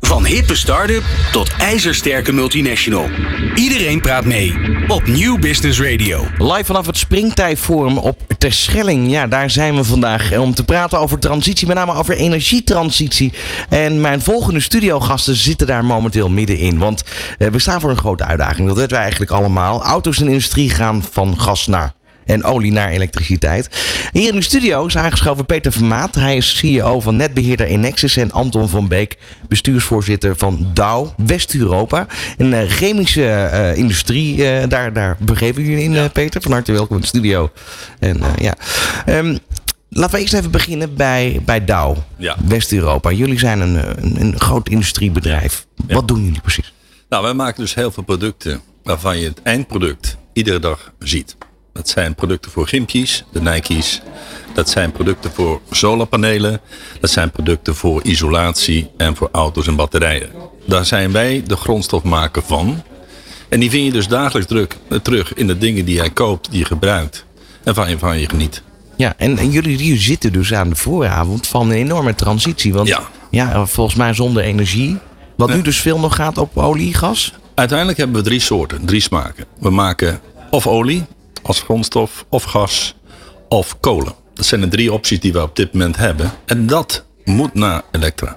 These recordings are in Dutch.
Van hippe start-up tot ijzersterke multinational. Iedereen praat mee op New Business Radio. Live vanaf het Springtijforum op Terschelling. Ja, daar zijn we vandaag om te praten over transitie, met name over energietransitie. En mijn volgende studiogasten zitten daar momenteel middenin. Want eh, we staan voor een grote uitdaging. Dat weten wij eigenlijk allemaal. Auto's en industrie gaan van gas naar en olie naar elektriciteit. Hier in de studio is aangeschoven Peter Vermaat. Hij is CEO van netbeheerder Enexis en Anton van Beek, bestuursvoorzitter van Dow West-Europa. Een uh, chemische uh, industrie, uh, daar, daar begeven jullie in. Peter. Van harte welkom in de studio. En, ja. Um, Laten we eerst even beginnen bij, bij Dow, ja. West-Europa. Jullie zijn een, een, een groot industriebedrijf. Ja. Wat doen jullie precies? Nou, wij maken dus heel veel producten waarvan je het eindproduct iedere dag ziet. Dat zijn producten voor gimpjes, de Nike's. Dat zijn producten voor solarpanelen. Dat zijn producten voor isolatie en voor auto's en batterijen. Daar zijn wij de grondstofmaker van. En die vind je dus dagelijks druk, terug in de dingen die jij koopt, die je gebruikt. En van je, van je geniet. Ja, en, en jullie, jullie zitten dus aan de vooravond van een enorme transitie. Want ja, ja volgens mij zonder energie. Wat nu dus veel nog gaat op olie, gas? Uiteindelijk hebben we drie soorten, drie smaken. We maken of olie, als grondstof, of gas, of kolen. Dat zijn de drie opties die we op dit moment hebben. En dat moet naar elektra.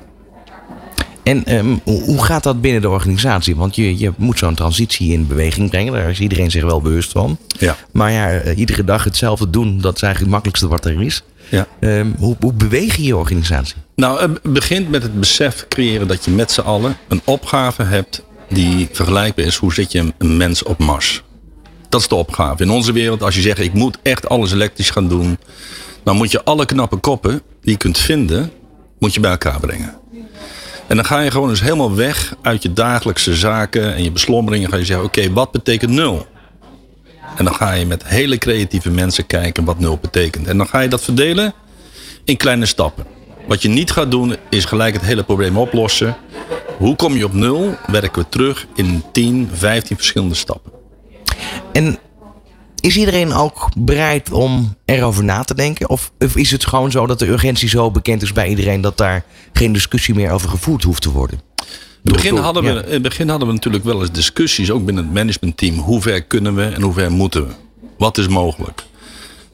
En um, hoe gaat dat binnen de organisatie? Want je, je moet zo'n transitie in beweging brengen. Daar is iedereen zich wel bewust van. Ja. Maar ja, iedere dag hetzelfde doen, dat is eigenlijk het makkelijkste wat er is. Ja. Um, hoe, hoe beweeg je je organisatie? Nou, het begint met het besef creëren dat je met z'n allen een opgave hebt die vergelijkbaar is. Hoe zet je een mens op Mars? Dat is de opgave. In onze wereld, als je zegt ik moet echt alles elektrisch gaan doen. Dan moet je alle knappe koppen die je kunt vinden, moet je bij elkaar brengen. En dan ga je gewoon eens helemaal weg uit je dagelijkse zaken en je beslommeringen. Ga je zeggen, oké, wat betekent nul? En dan ga je met hele creatieve mensen kijken wat nul betekent. En dan ga je dat verdelen in kleine stappen. Wat je niet gaat doen, is gelijk het hele probleem oplossen. Hoe kom je op nul? Werken we terug in 10, 15 verschillende stappen. En is iedereen ook bereid om erover na te denken? Of, of, is het gewoon zo dat de urgentie zo bekend is bij iedereen dat daar geen discussie meer over gevoerd hoeft te worden? In het begin, hadden we, ja. in het begin hadden we natuurlijk wel eens discussies, ook binnen het managementteam. Hoe ver kunnen we en hoe ver moeten we? Wat is mogelijk?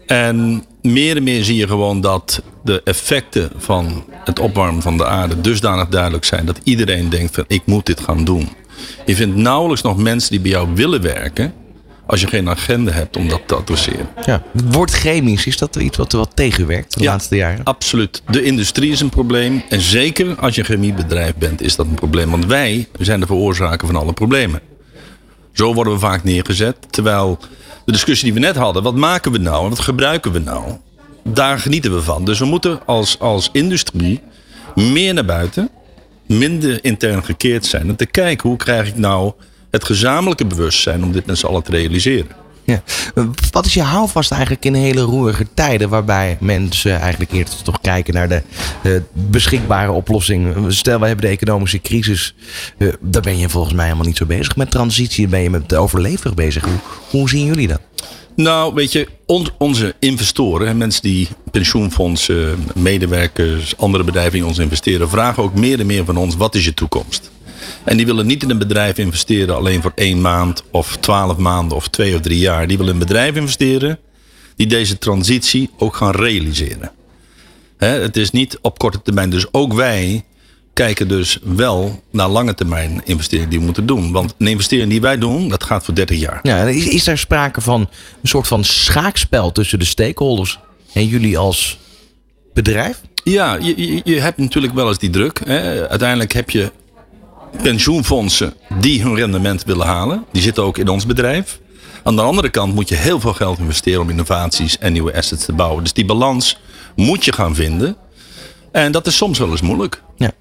En meer en meer zie je gewoon dat de effecten van het opwarmen van de aarde dusdanig duidelijk zijn dat iedereen denkt van ik moet dit gaan doen. Je vindt nauwelijks nog mensen die bij jou willen werken als je geen agenda hebt om dat te adresseren. Ja. Wordt chemisch, is dat iets wat er wat tegenwerkt de ja, laatste jaren? Absoluut. De industrie is een probleem. En zeker als je een chemiebedrijf bent, is dat een probleem. Want wij zijn de veroorzaker van alle problemen. Zo worden we vaak neergezet. Terwijl de discussie die we net hadden, wat maken we nou en wat gebruiken we nou? Daar genieten we van. Dus we moeten als, als industrie meer naar buiten, minder intern gekeerd zijn. En te kijken hoe krijg ik nou het gezamenlijke bewustzijn om dit met z'n allen te realiseren. Ja. Wat is je houvast eigenlijk in hele roerige tijden waarbij mensen eigenlijk eerder toch kijken naar de uh, beschikbare oplossing? Stel, we hebben de economische crisis. Uh, daar ben je volgens mij helemaal niet zo bezig met transitie. Dan ben je met overleven bezig. Hoe, hoe zien jullie dat? Nou, weet je, on, onze investoren, mensen die pensioenfondsen, medewerkers, andere bedrijven in ons investeren, vragen ook meer en meer van ons: wat is je toekomst? En die willen niet in een bedrijf investeren alleen voor één maand of twaalf maanden of twee of drie jaar. Die willen in een bedrijf investeren die deze transitie ook gaan realiseren. He, het is niet op korte termijn. Dus ook wij kijken dus wel naar lange termijn investeringen die we moeten doen. Want een investering die wij doen, dat gaat voor 30 jaar. Ja, is, is daar sprake van een soort van schaakspel tussen de stakeholders en jullie als bedrijf? Ja, je, je hebt natuurlijk wel eens die druk. Hè. Uiteindelijk heb je pensioenfondsen die hun rendement willen halen. Die zitten ook in ons bedrijf. Aan de andere kant moet je heel veel geld investeren om innovaties en nieuwe assets te bouwen. Dus die balans moet je gaan vinden. En dat is soms wel eens moeilijk. Ja.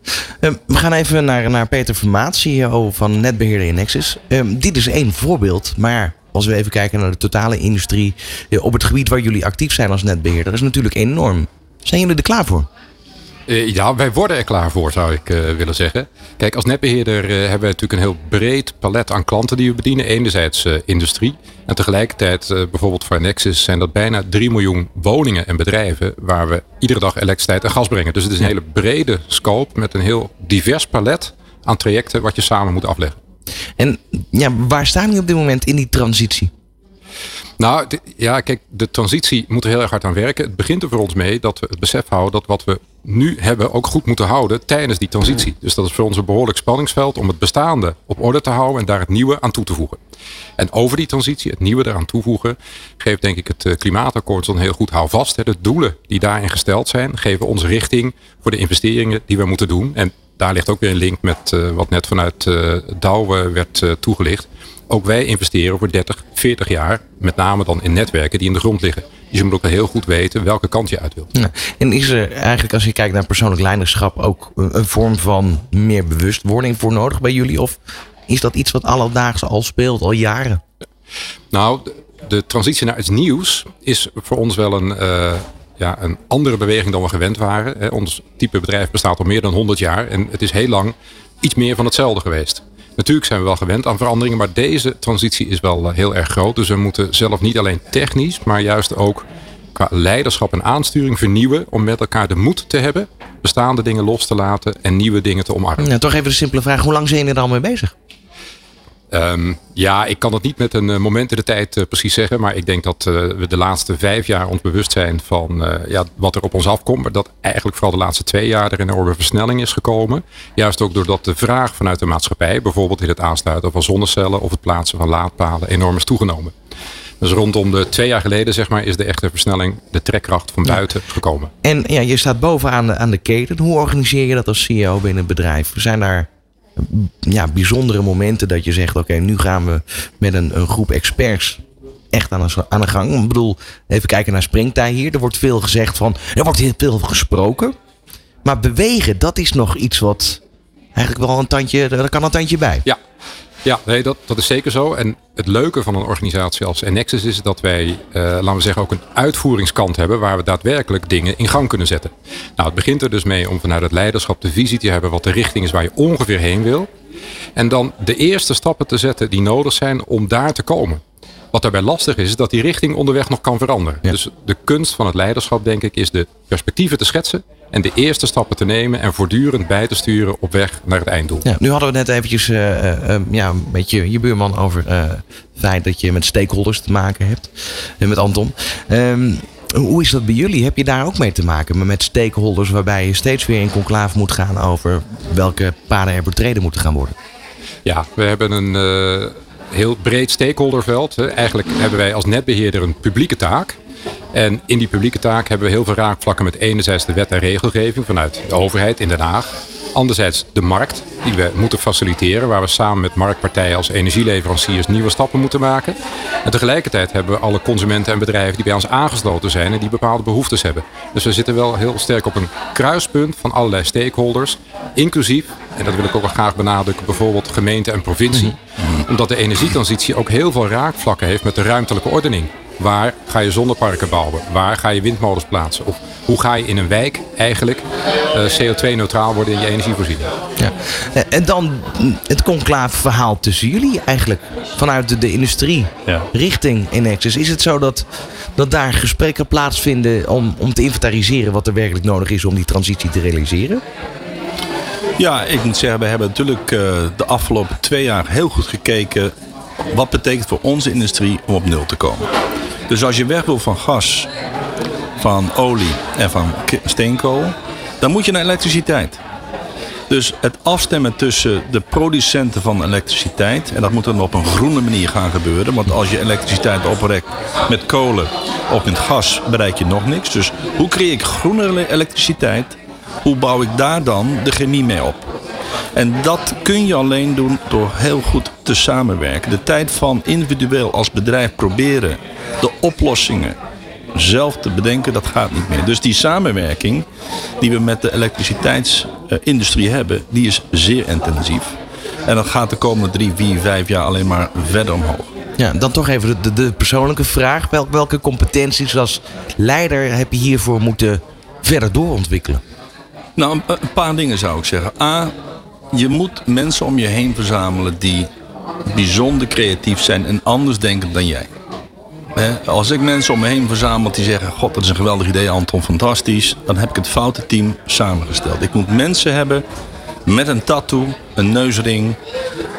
Um, we gaan even naar, naar Peter Vermaat, CEO van Netbeheerder Nexus. Um, dit is één voorbeeld, maar als we even kijken naar de totale industrie op het gebied waar jullie actief zijn als netbeheerder, is natuurlijk enorm. Zijn jullie er klaar voor? Uh, ja, wij worden er klaar voor, zou ik uh, willen zeggen. Kijk, als netbeheerder uh, hebben we natuurlijk een heel breed palet aan klanten die we bedienen. Enerzijds industrie. En tegelijkertijd, bijvoorbeeld voor Nexus, zijn dat bijna 3 miljoen woningen en bedrijven waar we iedere dag elektriciteit en gas brengen. Dus het is een hele brede scope met een heel divers palet aan trajecten wat je samen moet afleggen. En ja, waar staan we op dit moment in die transitie? Nou, ja, kijk, de transitie moet er heel erg hard aan werken. Het begint er voor ons mee dat we het besef houden dat wat we nu hebben ook goed moeten houden tijdens die transitie. Dus dat is voor ons een behoorlijk spanningsveld om het bestaande op orde te houden en daar het nieuwe aan toe te voegen. En over die transitie, het nieuwe eraan toevoegen, geeft denk ik het eh, klimaatakkoord zo'n heel goed houvast. De doelen die daarin gesteld zijn, geven ons richting voor de investeringen die we moeten doen. En daar ligt ook weer een link met uh, wat net vanuit uh, Douwe werd toegelicht. Ook wij investeren voor 30, 40 jaar, met name dan in netwerken die in de grond liggen. Dus je moet ook heel goed weten welke kant je uit wilt. Ja. En is er eigenlijk, als je kijkt naar persoonlijk leiderschap, ook een vorm van meer bewustwording voor nodig bij jullie? Of is dat iets wat alledaags al speelt, al jaren? Nou, de, de transitie naar iets nieuws is voor ons wel een, uh, ja, een andere beweging dan we gewend waren. Ons type bedrijf bestaat al meer dan 100 jaar en het is heel lang iets meer van hetzelfde geweest. Natuurlijk zijn we wel gewend aan veranderingen, maar deze transitie is wel eh, heel erg groot. Dus we moeten zelf niet alleen technisch, maar juist ook qua leiderschap en aansturing vernieuwen om met elkaar de moed te hebben bestaande dingen los te laten en nieuwe dingen te omarmen. Toch even de simpele vraag, hoe lang zijn jullie er al mee bezig? Um, ja, ik kan het niet met een moment in de tijd uh, precies zeggen. Maar ik denk dat uh, we de laatste vijf jaar ons bewust zijn van ja, wat er op ons afkomt. Maar dat eigenlijk vooral de laatste twee jaar er een enorme versnelling is gekomen. Juist ook doordat de vraag vanuit de maatschappij, bijvoorbeeld in het aansluiten van zonnecellen of het plaatsen van laadpalen, enorm is toegenomen. Dus rondom de twee jaar geleden zeg maar, is de echte versnelling, de trekkracht van buiten ja. gekomen. En ja, je staat bovenaan de, aan de keten. Hoe organiseer je dat als CEO binnen het bedrijf? Zijn daar ja, bijzondere momenten dat je zegt: oké, nu gaan we met een, groep experts echt aan de, aan de gang. Ik bedoel, even kijken naar springtij hier. Er wordt veel gezegd van, er wordt heel veel gesproken. Maar bewegen, dat is nog iets wat eigenlijk wel een tandje, daar kan een tandje bij. Ja, ja nee, dat, dat is zeker zo. En het leuke van een organisatie als Nexus is dat wij, uh, laten we zeggen, ook een uitvoeringskant hebben waar we daadwerkelijk dingen in gang kunnen zetten. Nou, het begint er dus mee om vanuit het leiderschap de visie te hebben wat de richting is waar je ongeveer heen wil. En dan de eerste stappen te zetten die nodig zijn om daar te komen. Wat daarbij lastig is, is dat die richting onderweg nog kan veranderen. Dus de kunst van het leiderschap, denk ik, is de perspectieven te schetsen. En de eerste stappen te nemen en voortdurend bij te sturen op weg naar het einddoel. Ja, nu hadden we net eventjes uh, uh, ja, met je, je buurman over uh, het feit dat je met stakeholders te maken hebt. En met Anton. Um, hoe is dat bij jullie? Heb je daar ook mee te maken met stakeholders waarbij je steeds weer in conclave moet gaan over welke paden er betreden moeten gaan worden? Ja, we hebben een heel breed stakeholderveld. Eigenlijk hebben wij als netbeheerder een publieke taak. En in die publieke taak hebben we heel veel raakvlakken met enerzijds de wet en regelgeving vanuit de overheid in Den Haag. Anderzijds de markt, die we moeten faciliteren, waar we samen met marktpartijen als energieleveranciers nieuwe stappen moeten maken. En tegelijkertijd hebben we alle consumenten en bedrijven die bij ons aangesloten zijn en die bepaalde behoeftes hebben. Dus we zitten wel heel sterk op een kruispunt van allerlei stakeholders, inclusief, en dat wil ik ook wel graag benadrukken, bijvoorbeeld gemeente en provincie. Omdat de energietransitie ook heel veel raakvlakken heeft met de ruimtelijke ordening. Waar ga je zonneparken bouwen? Waar ga je windmolens plaatsen? Of hoe ga je in een wijk eigenlijk uh, CO2-neutraal worden in je energievoorziening? Ja. En dan het conclave verhaal tussen jullie eigenlijk. Vanuit de, de industrie ja. richting Enexis. Is het zo dat, dat daar gesprekken plaatsvinden om, om te inventariseren wat er werkelijk nodig is om die transitie te realiseren? Ja, ik moet zeggen, we hebben natuurlijk uh, de afgelopen twee jaar heel goed gekeken. Wat betekent voor onze industrie om op nul te komen? Dus als je weg wil van gas, van olie en van steenkool, dan moet je naar elektriciteit. Dus het afstemmen tussen de producenten van elektriciteit, en dat moet dan op een groene manier gaan gebeuren, want als je elektriciteit oprekt met kolen of met gas, bereik je nog niks. Dus hoe creëer ik groene elektriciteit? Hoe bouw ik daar dan de chemie mee op? En dat kun je alleen doen door heel goed te samenwerken. De tijd van individueel als bedrijf proberen de oplossingen zelf te bedenken, dat gaat niet meer. Dus die samenwerking die we met de elektriciteitsindustrie hebben, die is zeer intensief. En dat gaat de komende drie, vier, vijf jaar alleen maar verder omhoog. Ja, dan toch even de, de persoonlijke vraag. Wel, welke competenties als leider heb je hiervoor moeten verder doorontwikkelen? Nou, een paar dingen zou ik zeggen. A, je moet mensen om je heen verzamelen die bijzonder creatief zijn en anders denken dan jij. Als ik mensen om me heen verzamel die zeggen: God, dat is een geweldig idee, Anton, fantastisch. Dan heb ik het foute team samengesteld. Ik moet mensen hebben met een tattoo, een neusring.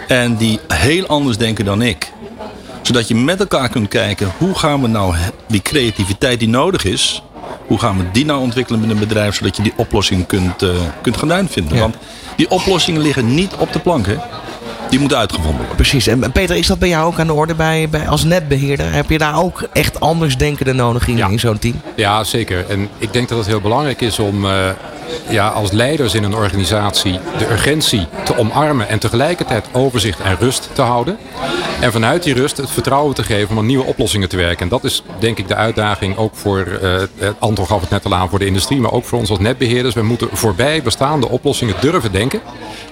En die heel anders denken dan ik. Zodat je met elkaar kunt kijken: hoe gaan we nou die creativiteit die nodig is. Hoe gaan we die nou ontwikkelen met een bedrijf zodat je die oplossing kunt, eh, kunt gaan uitvinden? Ja. Want die oplossingen liggen niet op de plank. Hè? Die moeten uitgevonden worden. Precies. En Peter, is dat bij jou ook aan de orde bij, bij, als netbeheerder? Heb je daar ook echt anders denkende nodig in, Ja. in zo'n team? Ja, zeker. En ik denk dat het heel belangrijk is om eh, ja, als leiders in een organisatie de urgentie te omarmen en tegelijkertijd overzicht en rust te houden. En vanuit die rust het vertrouwen te geven om aan nieuwe oplossingen te werken. En dat is denk ik de uitdaging ook voor, eh, Anton gaf het net al aan, voor de industrie, maar ook voor ons als netbeheerders. We moeten voorbij bestaande oplossingen durven denken.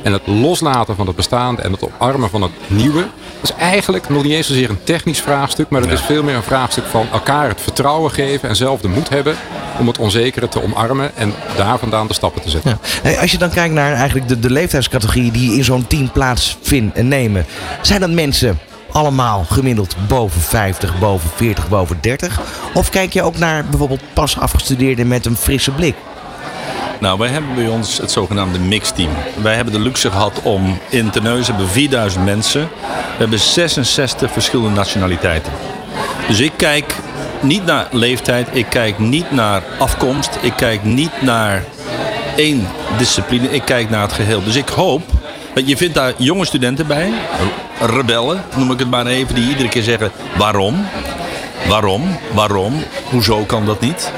En het loslaten van het bestaande en het omarmen van het nieuwe. is eigenlijk nog niet eens zozeer een technisch vraagstuk, maar het is veel meer een vraagstuk van elkaar het vertrouwen geven en zelf de moed hebben om het onzekere te omarmen en daar vandaan de stappen te zetten. Ja. Als je dan kijkt naar eigenlijk de, de leeftijdscategorieën die in zo'n team plaatsvinden en nemen. Zijn dat mensen allemaal gemiddeld boven 50, boven 40, boven 30? Of kijk je ook naar bijvoorbeeld pas afgestudeerden met een frisse blik? Nou, wij hebben bij ons het zogenaamde mixteam. Wij hebben de luxe gehad om in Terneuzen hebben we 4000 mensen. We hebben 66 verschillende nationaliteiten. Dus ik kijk niet naar leeftijd, ik kijk niet naar afkomst, ik kijk niet naar één discipline, ik kijk naar het geheel. Dus ik hoop, want je vindt daar jonge studenten bij, rebellen noem ik het maar even, die iedere keer zeggen waarom, waarom, waarom, hoezo kan dat niet?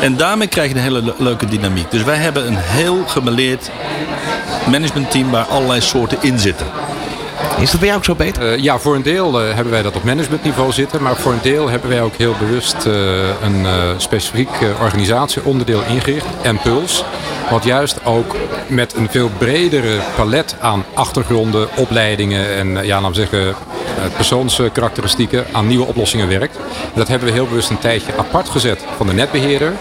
En daarmee krijg je een hele le- leuke dynamiek. Dus wij hebben een heel gemeleerd managementteam waar allerlei soorten in zitten. Is dat bij jou ook zo, Peter? Eh, ja, voor een deel eh, hebben wij dat op managementniveau zitten. Maar voor een deel hebben wij ook heel bewust eh, een specifiek organisatieonderdeel ingericht. En Puls. Wat juist ook met een veel bredere palet aan achtergronden, opleidingen en ja, laten we zeggen, persoonskarakteristieken aan nieuwe oplossingen werkt. Dat hebben we heel bewust een tijdje apart gezet van de netbeheerder.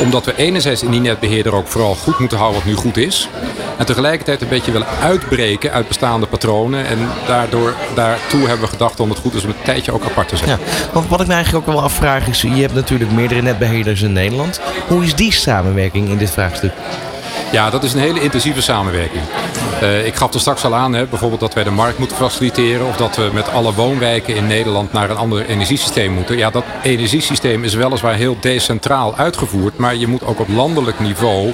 Omdat we enerzijds in die netbeheerder ook vooral goed moeten houden wat nu goed is. En tegelijkertijd een beetje willen uitbreken uit bestaande patronen. En daardoor, daartoe hebben we gedacht om het goed is om het tijdje ook apart te zetten. Ja, want wat ik me eigenlijk ook wel afvraag is, je hebt natuurlijk meerdere netbeheerders in Nederland. Hoe is die samenwerking in dit vraagstuk? Ja, dat is een hele intensieve samenwerking. Eh, ik gaf er straks al aan, hè, bijvoorbeeld dat wij de markt moeten faciliteren. Of dat we met alle woonwijken in Nederland naar een ander energiesysteem moeten. Ja, dat energiesysteem is weliswaar heel decentraal uitgevoerd. Maar je moet ook op landelijk niveau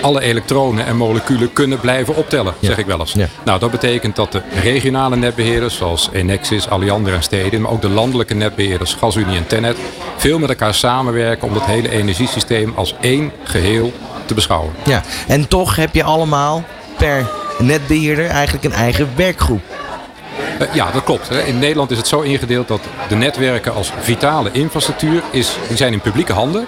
alle elektronen en moleculen kunnen blijven optellen, zeg ik wel eens. Ja. Nou, dat betekent dat de regionale netbeheerders zoals Enexis, Alliander en Stedin, maar ook de landelijke netbeheerders, GasUnie en Tennet, veel met elkaar samenwerken om dat hele energiesysteem als één geheel te beschouwen. Ja, en toch heb je allemaal per netbeheerder eigenlijk een eigen werkgroep. Eh, ja, dat klopt. In Nederland is het zo ingedeeld dat de netwerken als vitale infrastructuur is, die zijn in publieke handen.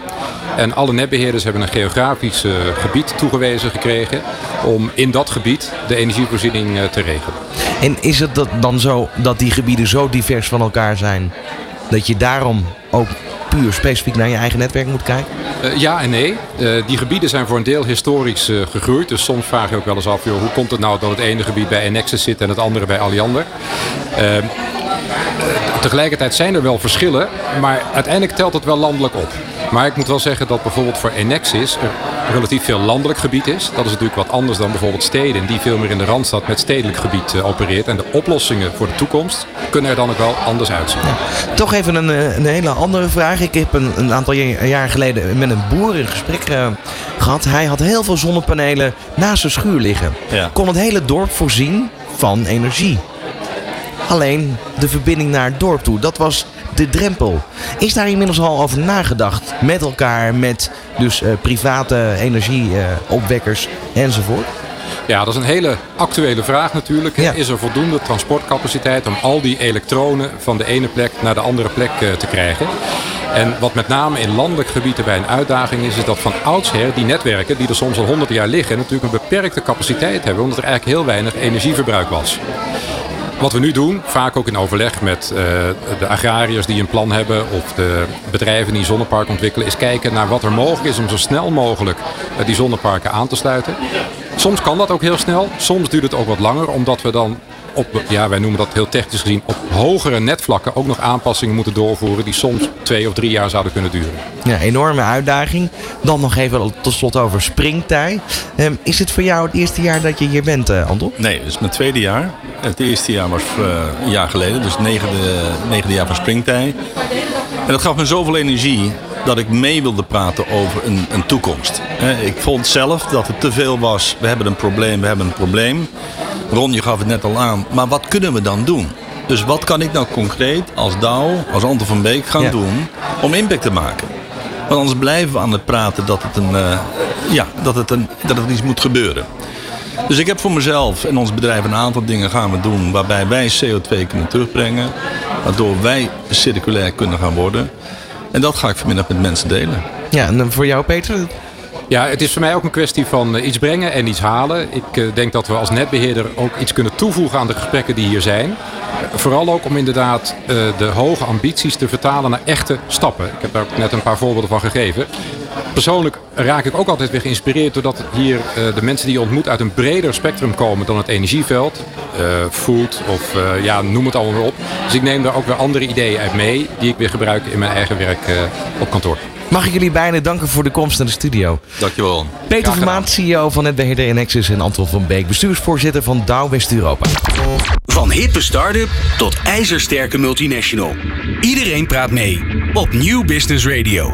En alle netbeheerders hebben een geografisch eh, gebied toegewezen gekregen om in dat gebied de energievoorziening eh, te regelen. En is het dat dan zo dat die gebieden zo divers van elkaar zijn dat je daarom ook puur specifiek naar je eigen netwerk moet kijken? Eh, ja en nee. Eh, die gebieden zijn voor een deel historisch eh, gegroeid. Dus soms vraag je ook wel eens af, hoe komt het nou dat het ene gebied bij Enexis zit en het andere bij Alliander? Eh, eh, tegelijkertijd zijn er wel verschillen, maar uiteindelijk telt het wel landelijk op. Maar ik moet wel zeggen dat bijvoorbeeld voor Enexis er relatief veel landelijk gebied is. Dat is natuurlijk wat anders dan bijvoorbeeld steden, die veel meer in de Randstad met stedelijk gebied eh, opereert. En de oplossingen voor de toekomst kunnen er dan ook wel anders uitzien. Toch even een, eh, een hele andere vraag. Ik heb een, een aantal ja- jaar geleden met een boer een gesprek eh, gehad. Hij had heel veel zonnepanelen naast zijn schuur liggen. Ja. Kon het hele dorp voorzien van energie. Alleen de verbinding naar het dorp toe, dat was de drempel. Is daar inmiddels al over nagedacht met elkaar, met dus eh, private energieopwekkers enzovoort? Ja, dat is een hele actuele vraag natuurlijk. Ja. Is er voldoende transportcapaciteit om al die elektronen van de ene plek naar de andere plek eh, te krijgen? En wat met name in landelijk gebied erbij een uitdaging is, is dat van oudsher die netwerken, die er soms al honderd jaar liggen, natuurlijk een beperkte capaciteit hebben, omdat er eigenlijk heel weinig energieverbruik was. Wat we nu doen, vaak ook in overleg met uh, de agrariërs die een plan hebben of de bedrijven die een zonnepark ontwikkelen, is kijken naar wat er mogelijk is om zo snel mogelijk uh, die zonneparken aan te sluiten. Soms kan dat ook heel snel, soms duurt het ook wat langer, omdat we dan op, ja, wij noemen dat heel technisch gezien, op hogere netvlakken ook nog aanpassingen moeten doorvoeren die soms twee of drie jaar zouden kunnen duren. Ja, enorme uitdaging. Dan nog even tot slot over springtij. Um, is het voor jou het eerste jaar dat je hier bent, uh, Anton? Nee, het is mijn tweede jaar. Het eerste jaar was uh, een jaar geleden, dus negende, negende jaar van springtij. En dat gaf me zoveel energie dat ik mee wilde praten over een, een toekomst. Ik vond zelf dat het te veel was. We hebben een probleem, we hebben een probleem. Ron, je gaf het net al aan. Maar wat kunnen we dan doen? Dus wat kan ik nou concreet als Douw, als Anton van Beek gaan doen om impact te maken? Want anders blijven we aan het praten dat het, een, uh, ja, dat het, een, dat het iets moet gebeuren. Dus ik heb voor mezelf en ons bedrijf een aantal dingen gaan we doen waarbij wij CO2 kunnen terugbrengen. Waardoor wij circulair kunnen gaan worden. En dat ga ik vanmiddag met mensen delen. Ja, en voor jou Peter? Ja, het is voor mij ook een kwestie van iets brengen en iets halen. Ik denk dat we als netbeheerder ook iets kunnen toevoegen aan de gesprekken die hier zijn. Vooral ook om inderdaad de hoge ambities te vertalen naar echte stappen. Ik heb daar net een paar voorbeelden van gegeven. Persoonlijk raak ik ook altijd weer geïnspireerd doordat hier de mensen die je ontmoet uit een breder spectrum komen dan het energieveld. food of ja, noem het allemaal op. Dus ik neem daar ook weer andere ideeën uit mee die ik weer gebruik in mijn eigen werk op kantoor. Mag ik jullie bijna danken voor de komst naar de studio. Dankjewel. Peter Vermaat, CEO van Netbeheerder Nexus en Anton van Beek, bestuursvoorzitter van Dow West-Europa. Van hippe start-up tot ijzersterke multinational. Iedereen praat mee op Nieuw Business Radio.